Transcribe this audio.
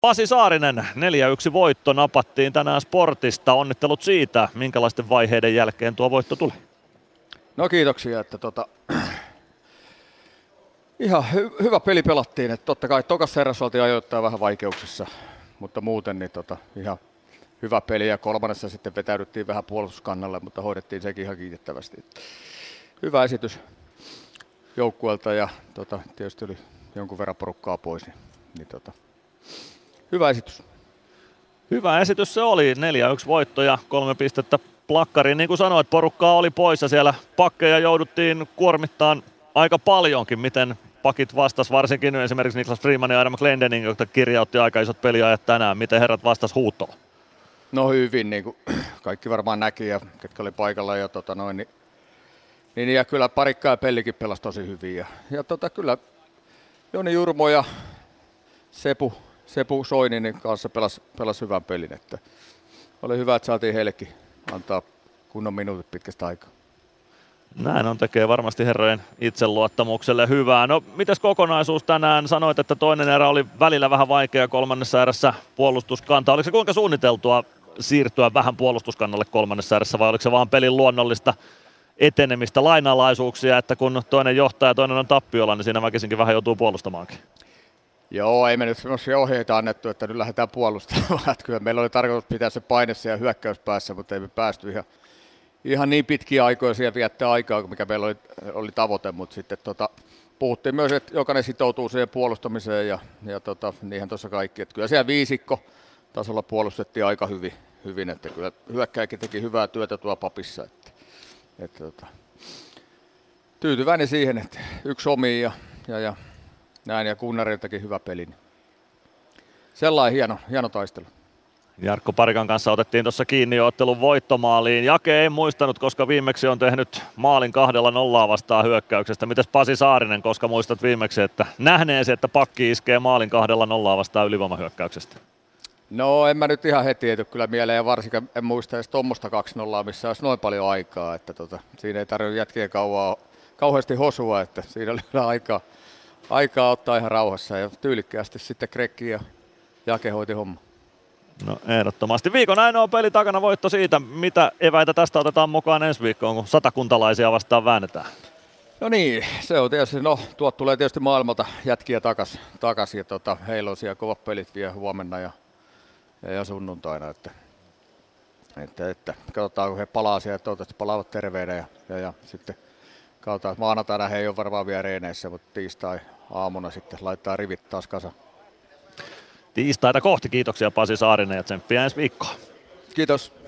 Pasi Saarinen, 4-1 voitto napattiin tänään Sportista. Onnittelut siitä, minkälaisten vaiheiden jälkeen tuo voitto tuli? No kiitoksia, että tota, ihan hy- hyvä peli pelattiin. Että totta kai tokassa erässä oltiin ajoittaa vähän vaikeuksissa, mutta muuten niin tota, ihan hyvä peli ja kolmannessa sitten vetäydyttiin vähän puolustuskannalle, mutta hoidettiin sekin ihan kiitettävästi. Hyvä esitys joukkueelta ja tota, tietysti oli jonkun verran porukkaa pois, niin, niin tota, hyvä esitys. Hyvä esitys se oli, 4-1 voitto ja kolme pistettä plakkariin. Niin kuin sanoit, porukkaa oli poissa siellä pakkeja jouduttiin kuormittaan aika paljonkin. Miten pakit vastas, varsinkin esimerkiksi Niklas Freeman ja Adam Glendening, jotka kirjautti aika isot peliajat tänään. Miten herrat vastas huutoon? No hyvin, niin kuin kaikki varmaan näki ja ketkä oli paikalla ja tota noin, niin, niin, ja kyllä Parikka ja Pellikin pelasi tosi hyvin. Ja, ja tota, kyllä Joni Jurmo ja Sepu, Sepu Soininin kanssa pelasi, pelasi hyvän pelin. Että oli hyvä, että saatiin heillekin antaa kunnon minuutit pitkästä aikaa. Näin on, tekee varmasti herrojen itseluottamukselle hyvää. No, mitäs kokonaisuus tänään? Sanoit, että toinen erä oli välillä vähän vaikea kolmannessa erässä puolustuskanta. Oliko se kuinka suunniteltua siirtyä vähän puolustuskannalle kolmannessa erässä vai oliko se vaan pelin luonnollista etenemistä, lainalaisuuksia, että kun toinen johtaa ja toinen on tappiolla, niin siinä väkisinkin vähän joutuu puolustamaankin? Joo, ei me nyt sellaisia ohjeita annettu, että nyt lähdetään puolustamaan. Kyllä meillä oli tarkoitus pitää se paine siellä hyökkäyspäässä, mutta ei me päästy ihan ihan niin pitkiä aikoja siellä viettää aikaa, mikä meillä oli, oli tavoite, mutta sitten tota, puhuttiin myös, että jokainen sitoutuu siihen puolustamiseen ja, ja tota, niinhän tuossa kaikki. Että kyllä siellä viisikko tasolla puolustettiin aika hyvin, hyvin että kyllä hyökkääkin teki hyvää työtä tuolla papissa. Että, että tota, tyytyväinen siihen, että yksi omi ja, ja, ja näin ja Kunnariltakin hyvä peli. Sellainen hieno, hieno taistelu. Jarkko Parikan kanssa otettiin tuossa kiinni jo ottelun voittomaaliin. Jake ei muistanut, koska viimeksi on tehnyt maalin kahdella nollaa vastaan hyökkäyksestä. Mitäs Pasi Saarinen, koska muistat viimeksi, että nähneesi, että pakki iskee maalin kahdella nollaa vastaan ylivoimahyökkäyksestä? No en mä nyt ihan heti ety kyllä mieleen ja varsinkin en muista edes tuommoista 2 nollaa, missä olisi noin paljon aikaa. Että tota, siinä ei tarvitse jätkiä kauaa, kauheasti hosua, että siinä oli aikaa, aikaa ottaa ihan rauhassa ja tyylikkäästi sitten Krekki ja Jake hoiti homma. No ehdottomasti. Viikon ainoa peli takana voitto siitä. Mitä eväitä tästä otetaan mukaan ensi viikkoon, kun satakuntalaisia vastaan väännetään? No niin, se on tietysti, no tuot tulee tietysti maailmalta jätkiä takas, takas ja tota, heillä on siellä kovat pelit vielä huomenna ja, ja, ja sunnuntaina, että, että, että, katsotaan kun he palaa siellä, toivottavasti palaavat terveenä ja, ja, ja sitten katsotaan, maanantaina he ei ole varmaan vielä reeneissä, mutta tiistai aamuna sitten laittaa rivit taas kasaan tiistaita kohti. Kiitoksia Pasi Saarinen ja tsemppiä ensi viikkoon. Kiitos.